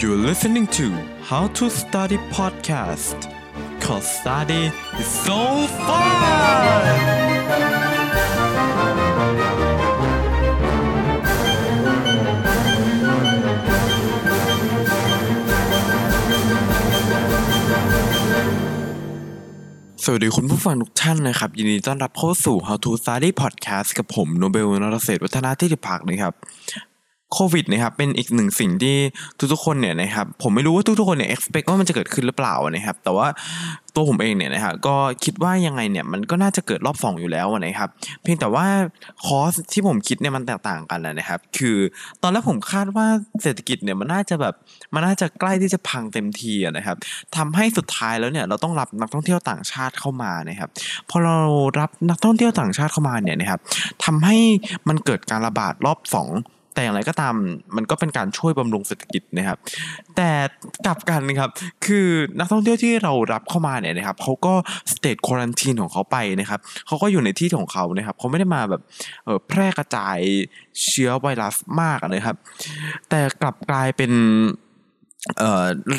You're listening to How to Study Podcast cause study is so fun สวัสดีคุณผู้ฟังทุกท่านนะครับ ยินดีต้อนรับเข้าสู่ How to Study Podcast กับผมโนเบลนรเศรษฐวัฒนาทิติพักนะครับ โควิดนะครับเป็นอีกหนึ่งสิ่งที่ทุกๆคนเนี่ยนะครับผมไม่รู้ว่าทุกๆคนเนี่ย expect ว่ามันจะเกิดขึ้นหรือเปล่านะครับ แต่ว่าตัวผมเองเนี่ยนะครับก็คิดว่ายังไงเนี่ยมันก็น่าจะเกิดรอบ2อยู่แล้วนะครับ เพียงแต่ว่าคอสที่ผมคิดเนี่ยมันแตกต่างกันนะครับ คือตอนแรกผมคาดว่าเศรษฐกิจเนี่ยมันน่าจะแบบมันน่าจะใกล้ที่จะพังเต็มทีนะครับทำให้สุดท้ายแล้วเนี่ยเราต้องรับนักท่องเที่ยวต่างชาติเข้ามานะครับพอเรารับนักท่องเที่ยวต่างชาติเข้ามาเนี่ยนะครับทำให้มันเกิดการระบาดรอบ2 แต่อย่างไรก็ตามมันก็เป็นการช่วยบำรุงเศรษฐกิจนะครับ แต่กลับกันนะครับคือนักท่องเที่ยวที่เรารับเข้ามาเนี่ยนะครับเขาก็สเตทควอนตีนของเขาไปนะครับเขาก็อยู่ในที่ของเขานะครับเขาไม่ได้มาแบบแพร่กระจายเชื้อไวรัสมากนะครับ แต่กลับกลายเป็น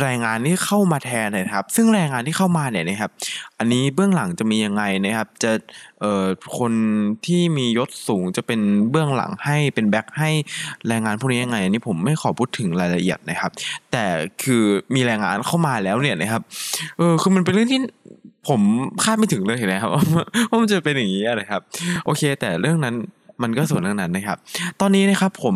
แรงงานที่เข้ามาแทนนะครับ ซึ่งแรงงานที่เข้ามาเนี่ยนะครับ อันนี้เบื้องหลังจะมียังไงนะครับ จะคนที่มียศสูงจะเป็นเบื้องหลังให้เป็นแบ็คให้แรงงานพวกนี้ยังไงอันนี้ผมไม่ขอพูดถึงรายละเอียดนะครับ แต่คือมีแรงงานเข้ามาแล้วเนี่ยนะครับเออคือมันเป็นเรื่องที่ผมคาดไม่ถึงเลยนะครับว่ามันจะเป็นอย่างนี้นะครับ โอเค แต่เรื่องนั้น มันก็ส่วนเรื่องนั้นนะครับ ตอนนี้นะครับผม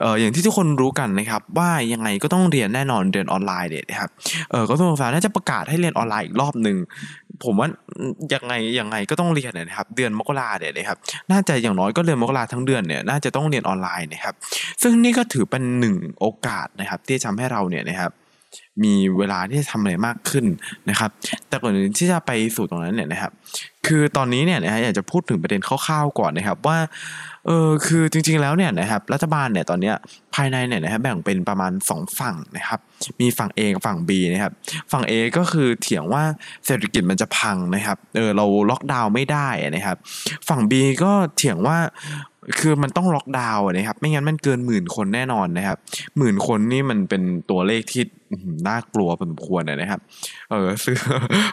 เอ่ออย่างที่ทุกคนรู้กันนะครับว่ายังไงก็ต้องเรียนแน่นอนเรียนออนไลน์เนี่ยนะครับเออกระทรวงศึกษาน่าจะประกาศให้เรียนออนไลน์อีกรอบหนึ่งผมว่ายังไงยังไงก็ต้องเรียนนะครับ เดือนมกราเนี่ยนะครับน่าจะอย่างน้อยก็เดือนมกราทั้งเดือนเนี่ยน่าจะต้องเรียนออนไลน์นะครับ ซึ่งนี่ก็ถือเป็นหนึ่งโอกาสนะครับ ที่จะทำให้เราเนี่ยนะครับมีเวลาที่จะทำอะไรมากขึ้นนะครับ แต่ก่อนที่จะไปสู่ตรงนั้นเนี่ยนะครับคือตอนนี้เนี่ยนะฮะอยากจะพูดถึงประเด็นคร่าวๆก่อนนะครับว่าเออคือจริงๆแล้วเนี่ยนะครับรัฐบาลเนี่ยตอนเนี้ยภายในเนี่ยนะครับแบ่งเป็นประมาณ 2 ฝั่งนะครับ มีฝั่ง A กับฝั่ง B นะครับฝั่ง A ก็คือเถียงว่าเศรษฐกิจมันจะพังนะครับเออเราล็อกดาวน์ไม่ได้นะครับ ฝั่ง B ก็เถียงว่าคือมันต้องล็อกดาวน์นะครับ ไม่งั้นมันเกินหมื่นคนแน่นอนนะครับหมื่นคนนี่มันเป็นตัวเลขที่น่ากลัวพอสมควรนะครับ เออซื้อ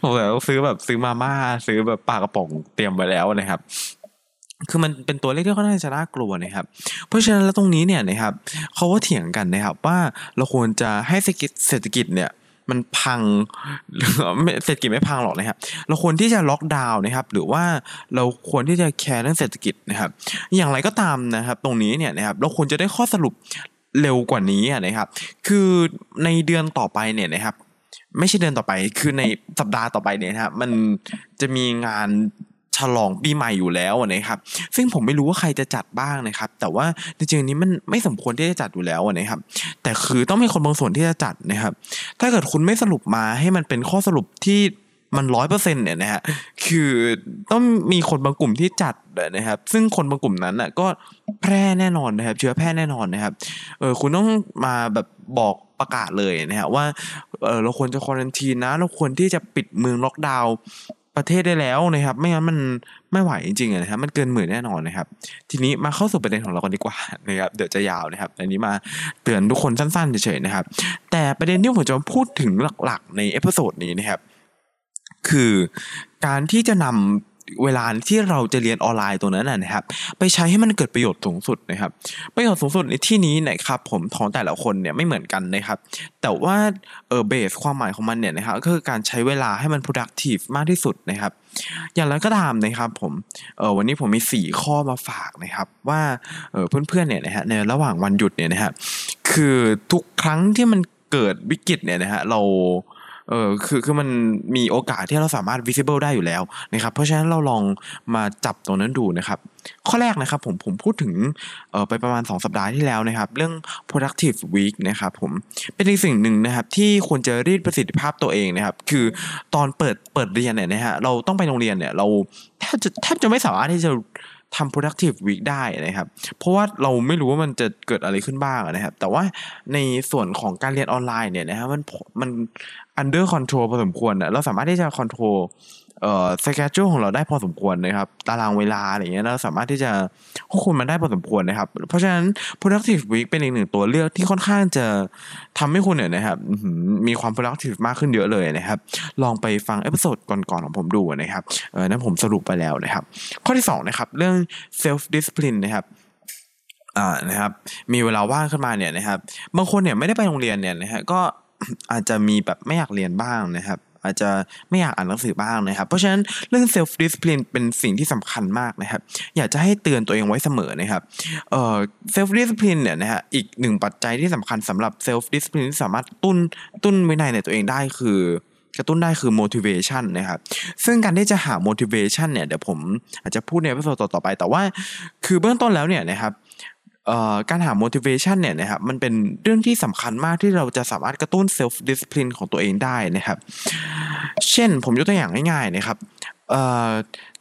ผมแต่ต้องซื้อแบบซื้อมาม่าซื้อแบบปลากระป๋องเตรียมไว้แล้วนะครับคือมันเป็นตัวเลขที่ค่อนข้างจะน่ากลัวนะครับ เพราะฉะนั้นแล้วตรงนี้เนี่ยนะครับเขาก็เถียงกันนะครับว่าเราควรจะให้เศรษฐกิจเศรษฐกิจเนี่ยมันพังเศรษฐกิจไม่พังหรอกนะครับ เราควรที่จะล็อกดาวน์นะครับ หรือว่าเราควรที่จะแคร์เรื่องเศรษฐกิจนะครับ อย่างไรก็ตามนะครับ ตรงนี้เนี่ยนะครับเราควรจะได้ข้อสรุปเร็วกว่านี้นะครับ คือในเดือนต่อไปเนี่ยนะครับ ไม่ใช่เดือนต่อไป คือในสัปดาห์ต่อไปเนี่ยนะครับมันจะมีงานฉลองปีใหม่อยู่แล้วนะครับ ซึ่งผมไม่รู้ว่าใครจะจัดบ้างนะครับ แต่ว่าจริงๆนี้มันไม่สมควรที่จะจัดอยู่แล้วนะครับ แต่คือต้องมีคนบางส่วนที่จะจัดนะครับ ถ้าเกิดคุณไม่สรุปมาให้มันเป็นข้อสรุปที่มันร้อยเปอร์เซ็นต์เนี่ยนะฮะ คือต้องมีคนบางกลุ่มที่จัดนะครับ ซึ่งคนบางกลุ่มนั้นน่ะก็แพร่แน่นอนนะครับ เชื้อแพร่แน่นอนนะครับ เออคุณต้องมาแบบบอก ประกาศเลยนะฮะว่าเออเราควรจะ quarantine นะ เราควรที่จะปิดเมืองล็อกดาวน์ประเทศได้แล้วนะครับ ไม่งั้นมันไม่ไหวจริงๆนะครับมันเกินหมื่นแน่นอนนะครับ ทีนี้มาเข้าสู่ประเด็นของเรากันดีกว่านะครับเดี๋ยวจะยาวนะครับอันนี้มาเตือนทุกคนสั้นๆเฉยๆนะครับ แต่ประเด็นที่ผมจะพูดถึงหลักๆ ใน episode นี้นะครับ คือการที่จะนำ เวลาที่เราจะเรียนออนไลน์ตัวนั้นนะครับ ไปใช้ให้มันเกิดประโยชน์สูงสุดนะครับ ประโยชน์สูงสุดในที่นี้นะครับผมของแต่ละคนเนี่ยไม่เหมือนกันนะครับ แต่ว่าเออเบสความหมายของมันเนี่ยนะครับก็คือการใช้เวลาให้มัน productive มากที่สุดนะครับ อย่างไรก็ตามนะครับผมเออวันนี้ผมมี 4 ข้อมาฝากนะครับ ว่าเออเพื่อนๆเนี่ยนะฮะในระหว่างวันหยุดเนี่ยนะฮะคือทุกครั้งที่มันเกิดวิกฤตเนี่ยนะฮะเรา เออคือคือมันมีโอกาสที่เราสามารถ visible ได้อยู่แล้วนะครับ เพราะฉะนั้นเราลองมาจับตรงนั้นดูนะครับ ข้อแรกนะครับผมผมพูดถึงเออไปประมาณ 2 สัปดาห์ที่แล้วนะครับ เรื่อง productive week นะครับผมเป็นอีกสิ่งหนึ่งนะครับ ที่ควรจะรีดประสิทธิภาพตัวเองนะครับ คือตอนเปิดเปิดเรียนเนี่ยนะฮะเราต้องไปโรงเรียนเนี่ยเราแทบจะแทบจะไม่สามารถที่จะ ทำ productive week ได้นะครับ เพราะว่าเราไม่รู้ว่ามันจะเกิดอะไรขึ้นบ้างนะครับ แต่ว่าในส่วนของการเรียนออนไลน์เนี่ยนะฮะมันมัน under control พอสมควรนะเราสามารถที่จะ control เอ่อสแกจูของเราได้พอสมควรนะครับ ตารางเวลาอะไรเงี้ยเราสามารถที่จะควบคุมมันได้พอสมควรนะครับ เพราะฉะนั้น productive week เป็นอีกหนึ่งตัวเลือกที่ค่อนข้างจะทำให้คุณเนี่ยนะครับมีความ productive มากขึ้นเยอะเลยนะครับ ลองไปฟัง episode ก่อนๆของผมดูนะครับเออนั้นผมสรุปไปแล้วนะครับ ข้อที่2นะครับเรื่อง self discipline นะครับอ่านะครับ มีเวลาว่างขึ้นมาเนี่ยนะครับ บางคนเนี่ยไม่ได้ไปโรงเรียนเนี่ยนะฮะก็อาจจะมีแบบไม่อยากเรียนบ้างนะครับ อาจจะไม่อยากอ่านหนังสือบ้างนะครับ เพราะฉะนั้นเรื่อง self discipline เป็นสิ่งที่สำคัญมากนะครับ อยากจะให้เตือนตัวเองไว้เสมอนะครับเอ่อ self discipline เนี่ยนะฮะอีกหนึ่งปัจจัยที่สำคัญสำหรับ self discipline ที่สามารถตุ้นตุ้นวินัยในตัวเองได้คือกระตุ้นได้คือ motivation นะครับ ซึ่งการที่จะหา motivation เนี่ย เดี๋ยวผมอาจจะพูดในวิดีโอต่อๆไป แต่ว่าคือเบื้องต้นแล้วเนี่ยนะครับ การหา motivation เนี่ยนะครับมันเป็นเรื่องที่สำคัญมากที่เราจะสามารถกระตุ้น self discipline ของตัวเองได้นะครับ เช่นผมยกตัวอย่างง่ายๆนะครับ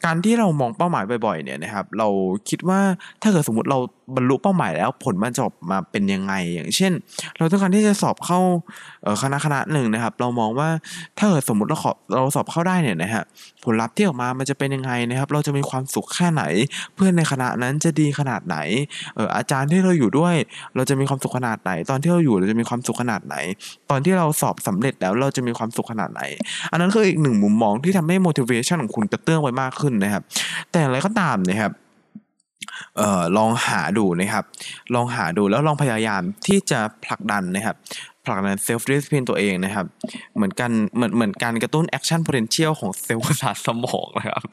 การที่เรามองเป้าหมายบ่อยๆเนี่ยนะครับ เราคิดว่าถ้าเกิดสมมติเรา บรรลุเป้าหมายแล้วผลมันจะออกมาเป็นยังไง อย่างเช่น เราต้องการที่จะสอบเข้าคณะคณะหนึ่งนะครับ เรามองว่าถ้าเกิดสมมติเราขอเราสอบเข้าได้เนี่ยนะฮะผลลัพธ์ที่ออกมามันจะเป็นยังไงนะครับ เราจะมีความสุขแค่ไหน เพื่อนในคณะนั้นจะดีขนาดไหนเอออาจารย์ที่เราอยู่ด้วย เราจะมีความสุขขนาดไหน ตอนที่เราอยู่เราจะมีความสุขขนาดไหน ตอนที่เราสอบสำเร็จแล้วเราจะมีความสุขขนาดไหน อันนั้นคืออีกหนึ่งมุมมองที่ทำให้ motivation ของคุณกระเตื้องไว้มากขึ้นนะครับ แต่อะไรก็ตามนะครับ ออลองหาดูนะครับ ลองหาดูแล้วลองพยายามที่จะผลักดันนะครับ ผลักดัน self discipline ตัวเองนะครับ เหมือนกันเหมือนเหมือนการกระตุ้นแอคชั่น potential ของเซลล์ประสาทสมองนะครับ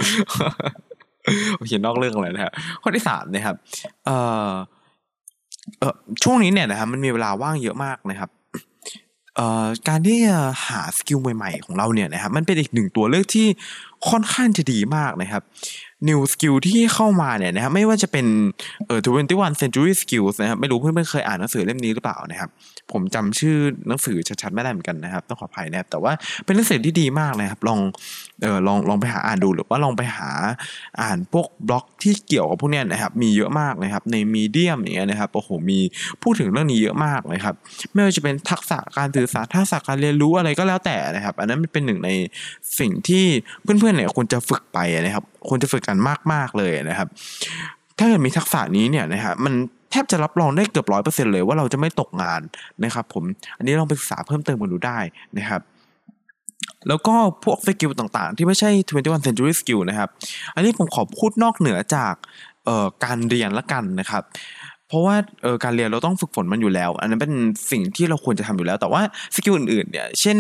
โอเคนอกเรื่องเลยนะครับข้อที่สามนะครับเอ่อเออช่วงนี้เนี่ยนะครับมันมีเวลาว่างเยอะมากนะครับเอ่อการที่จะหาสกิลใหม่ๆของเราเนี่ยนะครับมันเป็นอีกหนึ่งตัวเลือกที่ ค่อนข้างจะดีมากนะครับ new skill ที่เข้ามาเนี่ยนะครับไม่ว่าจะเป็นเอ่อ21 century skills นะครับไม่รู้เพื่อนๆเคยอ่านหนังสือเล่มนี้หรือเปล่านะครับ ผมจำชื่อหนังสือชัดๆไม่ได้เหมือนกันนะครับ ต้องขออภัยนะครับ แต่ว่าเป็นหนังสือที่ดีมากนะครับ ลองเออลองลองไปหาอ่านดูหรือว่าลองไปหาอ่านพวกบล็อกที่เกี่ยวกับพวกเนี้ยนะครับ มีเยอะมากนะครับ ในมีเดียมอย่างเงี้ยนะครับโอ้โหมีพูดถึงเรื่องนี้เยอะมากเลยครับ ไม่ว่าจะเป็นทักษะการสื่อสารทักษะการเรียนรู้อะไรก็แล้วแต่นะครับ อันนั้นเป็นหนึ่งในสิ่งที่เพื่อนๆเนี่ยควรจะฝึกไปนะครับควรจะฝึกกันมาก ๆเลยนะครับ ถ้าเกิดมีทักษะนี้เนี่ยนะฮะมันแทบจะรับรองได้เกือบร้อยเปอร์เซ็นเลยว่าเราจะไม่ตกงานนะครับ ผมอันนี้ลองไปศึกษาเพิ่มเติมกันดูได้นะครับแล้วก็พวก skill ต่างๆ ที่ไม่ใช่ 21 century skill นะครับ อันนี้ผมขอพูดนอกเหนือจากการเรียนละกันนะครับ เพราะว่าการเรียนเราต้องฝึกฝนมันอยู่แล้ว อันนั้นเป็นสิ่งที่เราควรจะทำอยู่แล้ว แต่ว่า skill อื่นๆเนี่ย เช่น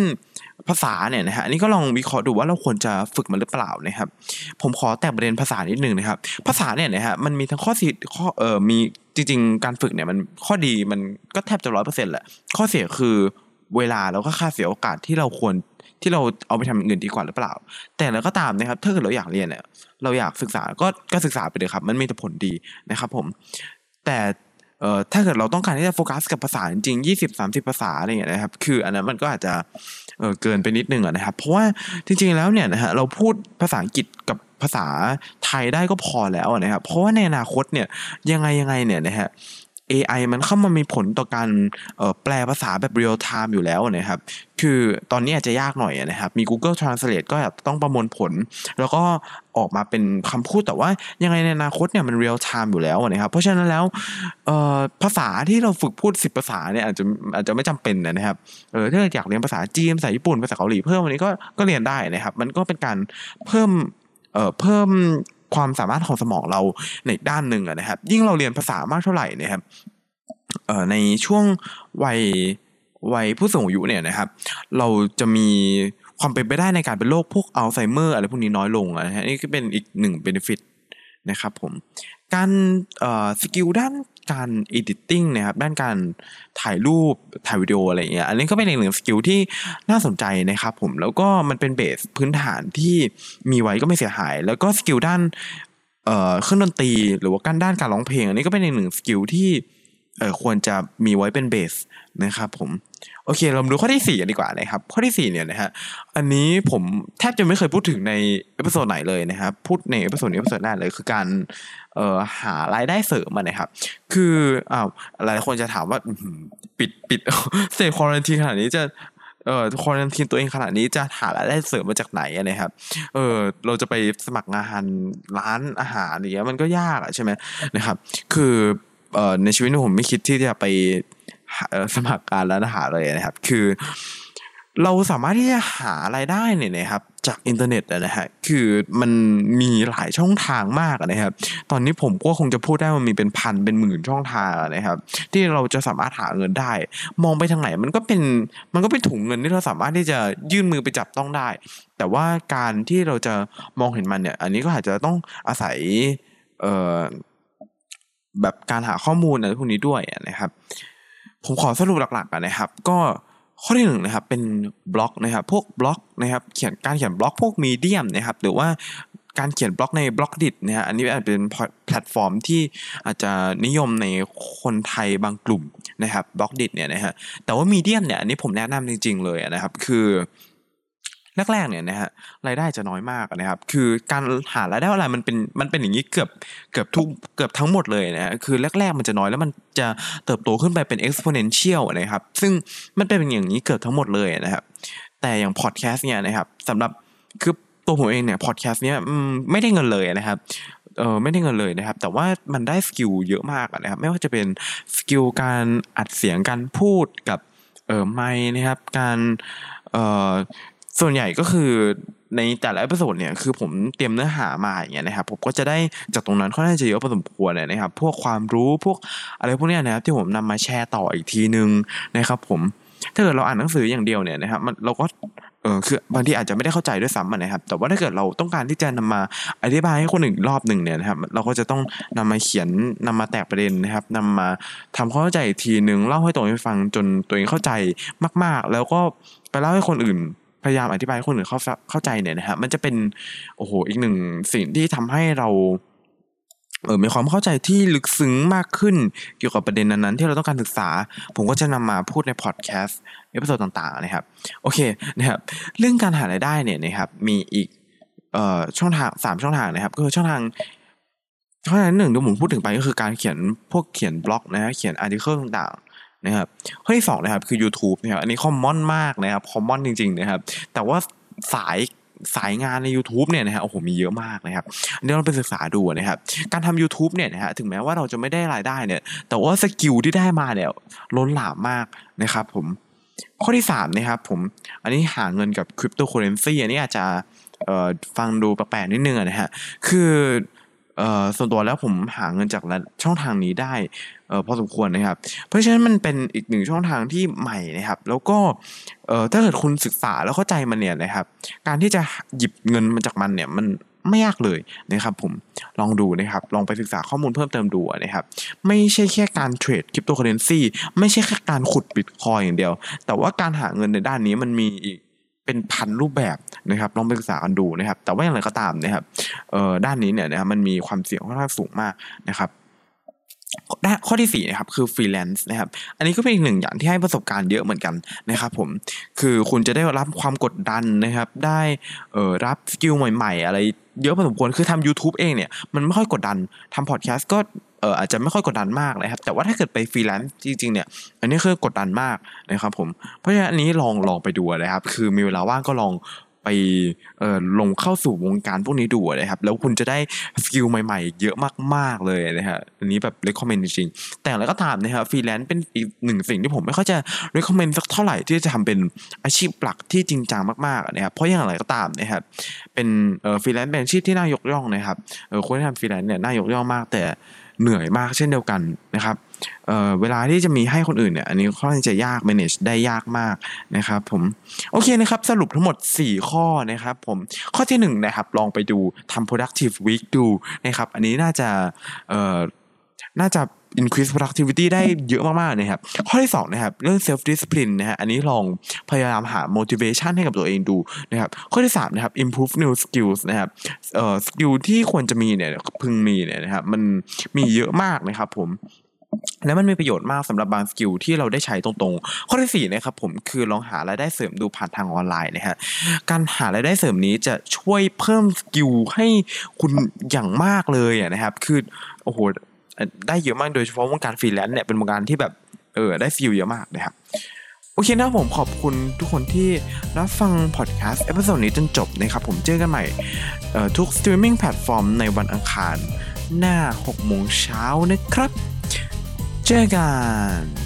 ภาษาเนี่ยนะฮะอันนี้ก็ลองวิเคราะห์ดูว่าเราควรจะฝึกมันหรือเปล่านะครับ ผมขอแตกประเด็นภาษานิดนึงนะครับ ภาษาเนี่ยนะฮะมันมีทั้งข้อเสียข้อเอ่อมีจริง ๆ การฝึกเนี่ยมันข้อดีมันก็แทบจะร้อยเปอร์เซ็นต์แหละข้อเสียคือเวลาแล้วก็ค่าเสียโอกาสที่เราควรที่เราเอาไปทำเงินดีกว่าหรือเปล่า แต่แล้วก็ตามนะครับถ้าเกิดเราอยากเรียนเนี่ยเราอยากศึกษาก็ก็ศึกษาไปเลยครับ มันมีแต่ผลดีนะครับ ผม แต่ อ่อถ้าเกิดเราต้องการที่จะโฟกัสกับภาษาจริงๆยี่สิบสามสิบภาษาอะไรอย่างเงี้ยนะครับ คืออันนั้นมันก็อาจจะเออเกินไปนิดนึงนะครับ เพราะว่าจริง ๆแล้วเนี่ยนะฮะเราพูดภาษาอังกฤษกับภาษาไทยได้ก็พอแล้วนะครับ เพราะว่าในอนาคตเนี่ยยังไงยังไงเนี่ยนะฮะ AI มันเข้ามามีผลต่อการแปลภาษาแบบ real-time อยู่แล้วนะครับ คือตอนนี้อาจจะยากหน่อยนะครับ มี Google Translate ก็ต้องประมวลผล แล้วก็ออกมาเป็นคำพูดแต่ว่ายังไงในอนาคตเนี่ยมัน real-time อยู่แล้วนะครับ เพราะฉะนั้นแล้วภาษาที่เราฝึกพูด 10 ภาษาเนี่ยอาจจะอาจจะไม่จำเป็นนะครับเออถ้าอยากเรียนภาษาจีนภาษาญี่ปุ่นภาษาเกาหลีเพิ่มวันนี้ก็ก็เรียนได้นะครับ มันก็เป็นการเพิ่มเอ่อเพิ่ม ความสามารถของสมองเราในด้านหนึ่งนะครับ ยิ่งเราเรียนภาษามากเท่าไหร่นะครับเอ่อในช่วงวัยวัยผู้สูงอายุเนี่ยนะครับ เราจะมีความเป็นไปได้ในการเป็นโรคพวกอัลไซเมอร์อะไรพวกนี้น้อยลงนะฮะนี่ก็เป็นอีกหนึ่ง benefit นะครับผม การ skill ด้าน การ editing นะครับด้านการถ่ายรูปถ่ายวิดีโออะไรเงี้ยอันนี้ก็เป็นอีกหนึ่ง skill ที่น่าสนใจนะครับผมแล้วก็มันเป็น base พื้นฐานที่มีไว้ก็ไม่เสียหาย แล้วก็ skill ด้านเอ่อเครื่องดนตรีหรือว่าการด้านการร้องเพลง อันนี้ก็เป็นอีกหนึ่ง skill ที่เออควรจะมีไว้เป็น base นะครับผมโอเค เรามาดูข้อที่สี่กันดีกว่านะครับ ข้อที่สี่เนี่ยนะฮะอันนี้ผมแทบจะไม่เคยพูดถึงใน episode ไหนเลยนะครับ พูดใน episode นี้ episode แรกเลยคือการ หารายได้เสริมมานะครับ คืออ้าวหลายคนจะถามว่าปิดปิด self quarantine ขนาดนี้จะเออ quarantine ตัวเองขนาดนี้จะหารายได้เสริมมาจากไหนนะครับ เออเราจะไปสมัครงานร้านอาหารอย่างเงี้ยมันก็ยากอะใช่ไหมนะครับ คือเอ่อในชีวิตผมไม่คิดที่จะไปสมัครงานร้านอาหารเลยนะครับ คือ เราสามารถที่จะหารายได้เนี่ยนะครับ จากอินเทอร์เน็ตนะฮะคือมันมีหลายช่องทางมากนะครับ ตอนนี้ผมก็คงจะพูดได้ว่ามีเป็นพันเป็นหมื่นช่องทางนะครับ ที่เราจะสามารถหาเงินได้ มองไปทางไหนมันก็เป็นมันก็เป็นถุงเงินที่เราสามารถที่จะยื่นมือไปจับต้องได้ แต่ว่าการที่เราจะมองเห็นมันเนี่ย อันนี้ก็อาจจะต้องอาศัยเอ่อแบบการหาข้อมูลอะไรพวกนี้ด้วยนะครับ ผมขอสรุปหลักๆนะครับ ก็ ข้อที่หนึ่งนะครับเป็นบล็อกนะครับพวกบล็อกนะครับเขียนการเขียนบล็อกพวกมีเดียมนะครับหรือว่าการเขียนบล็อกใน Blockdit นะฮะอันนี้อาจเป็นแพลตฟอร์มที่อาจจะนิยมในคนไทยบางกลุ่มนะครับ Blockdit เนี่ยนะฮะแต่ว่า Medium เนี่ยอันนี้ผมแนะนำจริงๆเลยนะครับคือ แรกๆเนี่ยนะฮะรายได้จะน้อยมากนะครับ คือการหารายได้อะไรมันเป็นมันเป็นอย่างนี้เกือบเกือบทุกเกือบทั้งหมดเลยนะฮะคือแรกๆ มันจะน้อยแล้วมันจะเติบโตขึ้นไปเป็น exponential นะครับ ซึ่งมันเป็นอย่างนี้เกือบทั้งหมดเลยนะครับ แต่อย่างพอดแคสต์เนี่ยนะครับสำหรับคือตัวผมเองเนี่ยพอดแคสต์เนี่ยไม่ได้เงินเลยนะครับเออไม่ได้เงินเลยนะครับ แต่ว่ามันได้ skill เยอะมากนะครับ ไม่ว่าจะเป็น skill การอัดเสียงการพูดกับเออไมค์นะครับ การเออ ส่วนใหญ่ก็คือในแต่ละ episode เนี่ยคือผมเตรียมเนื้อหามาอย่างเงี้ยนะครับผมก็จะได้จากตรงนั้นค่อนข้างจะเยอะพอสมควรเลยนะครับ พวกความรู้พวกอะไรพวกเนี้ยนะครับที่ผมนำมาแชร์ต่ออีกทีนึงนะครับ ผมถ้าเกิดเราอ่านหนังสืออย่างเดียวเนี่ยนะครับมันเราก็เออคือบางทีอาจจะไม่ได้เข้าใจด้วยซ้ำนะครับ แต่ว่าถ้าเกิดเราต้องการที่จะนำมาอธิบายให้คนอื่นรอบหนึ่งเนี่ยนะครับ เราก็จะต้องนำมาเขียนนำมาแตกประเด็นนะครับนำมาทำควาเข้าใจอีกทีหนึ่งเล่าให้ตัวเองฟังจนตัวเองเข้าใจมาก ๆ แล้วก็ไปเล่าให้คนอื่น พยายามอธิบายให้คนอื่นเข้าเข้าใจเนี่ยนะฮะมันจะเป็นโอ้โหอีกหนึ่งสิ่งที่ทำให้เราเออมีความเข้าใจที่ลึกซึ้งมากขึ้นเกี่ยวกับประเด็นนั้นๆ ที่เราต้องการศึกษา ผมก็จะนำมาพูดในพอดแคสต์ episode ต่างๆนะครับ โอเคนะครับ เรื่องการหารายได้เนี่ยนะครับมีอีกเอ่อช่องทางสามช่องทางนะครับก็คือช่องทางช่องทางหนึ่งที่ผมพูดถึงไปก็คือการเขียนพวกเขียนบล็อกนะฮะเขียน article ต่าง นะครับข้อที่สองนะครับคือ YouTube นะครับอันนี้ common มากนะครับ common จริงๆนะครับแต่ว่าสายสายงานใน YouTube เนี่ยนะฮะโอ้โหมีเยอะมากนะครับเดี๋ยวเราไปศึกษาดูนะครับการทำ YouTube เนี่ยนะฮะถึงแม้ว่าเราจะไม่ได้รายได้เนี่ย แต่ว่า skill ที่ได้มาเนี่ยล้นหลามมากนะครับผมข้อที่3นะครับผมอันนี้หาเงินกับคริปโตเคอร์เรนซีอันนี้อาจจะฟังดูแปลกๆนิดนึงนะฮะคือ เอ่อส่วนตัวแล้วผมหาเงินจากช่องทางนี้ได้เอ่อพอสมควรนะครับ เพราะฉะนั้นมันเป็นอีกหนึ่งช่องทางที่ใหม่นะครับ แล้วก็เอ่อถ้าเกิดคุณศึกษาแล้วเข้าใจมันเนี่ยนะครับ การที่จะหยิบเงินมาจากมันเนี่ยมันไม่ยากเลยนะครับผมลองดูนะครับ ลองไปศึกษาข้อมูลเพิ่มเติมดูนะครับ ไม่ใช่แค่การเทรดคริปโตเคอร์เรนซีไม่ใช่แค่การขุดบิตคอยน์อย่างเดียว แต่ว่าการหาเงินในด้านนี้มันมีอีก เป็นพันรูปแบบนะครับลองไปศึกษากันดูนะครับ แต่ว่าอย่างไรก็ตามนะครับด้านนี้เนี่ยนะครับมันมีความเสี่ยงค่อนข้างสูงมากนะครับข้อที่4นะครับคือฟรีแลนซ์นะครับ อันนี้ก็เป็นอีกหนึ่งอย่างที่ให้ประสบการณ์เยอะเหมือนกันนะครับผมคือคุณจะได้รับความกดดันนะครับ ได้รับ skill ใหม่ ๆ อะไรเยอะพอสมควรคือทำ YouTube เองเนี่ยมันไม่ค่อยกดดันทำพอดแคสต์ก็ เอออาจจะไม่ค่อยกดดันมากนะครับ แต่ว่าถ้าเกิดไปฟรีแลนซ์จริงๆเนี่ยอันนี้คือกดดันมากนะครับผมเพราะฉะนั้นอันนี้ลองลองไปดูนะครับ คือมีเวลาว่างก็ลองไปเอ่อลงเข้าสู่วงการพวกนี้ดูนะครับ แล้วคุณจะได้ skill ใหม่ๆ เยอะมากๆเลยนะฮะอันนี้แบบ recommend จริงๆแต่แล้วก็ตามนะครับฟรีแลนซ์เป็นอีกหนึ่งสิ่งที่ผมไม่ค่อยจะrecommend สักเท่าไหร่ที่จะทำเป็นอาชีพหลักที่จริงจังมากๆนะครับเพราะอย่างไรก็ตามนะครับเป็นเอ่อฟรีแลนซ์เป็นอาชีพที่น่ายกย่องนะครับเออคนที่ทำฟรีแลนซ์เนี่ยน่ายกย่องมากแต่ เหนื่อยมากเช่นเดียวกันนะครับเวลาที่จะมีให้คนอื่นเนี่ยอันนี้ค่อนข้างจะยาก manage ได้ยากมากนะครับผมโอเคนะครับสรุปทั้งหมด 4 ข้อนะครับผมข้อที่1นะครับลองไปดูทำ productive week ดูนะครับอันนี้น่าจะน่าจะ increase productivity ได้เยอะมากๆนะครับ ข้อที่2นะครับเรื่อง self discipline นะฮะอันนี้ลองพยายามหา motivation ให้กับตัวเองดูนะครับ ข้อที่3นะครับ improve new skills นะครับเอ่อ skill ที่ควรจะมีเนี่ยพึงมีเนี่ยนะครับมันมีเยอะมากนะครับผมแล้วมันมีประโยชน์มากสำหรับบาง skill ที่เราได้ใช้ตรงๆ ข้อที่ 4 นะครับผมคือลองหารายได้เสริมดูผ่านทางออนไลน์นะฮะการหารายได้เสริมนี้จะช่วยเพิ่ม skill ให้คุณอย่างมากเลยนะครับคือโอ้โห ได้เยอะมากโดยเฉพาะวงการฟรีแลนซ์เนี่ยเป็นวงการที่แบบเออได้ feel เยอะมากนะครับโอเคนะผมขอบคุณทุกคนที่รับฟังพอดแคสต์ episode นี้จนจบนะครับ ผมเจอกันใหม่ทุก streaming platform ในวันอังคาร หน้า6โมงเช้านะครับ เจอกัน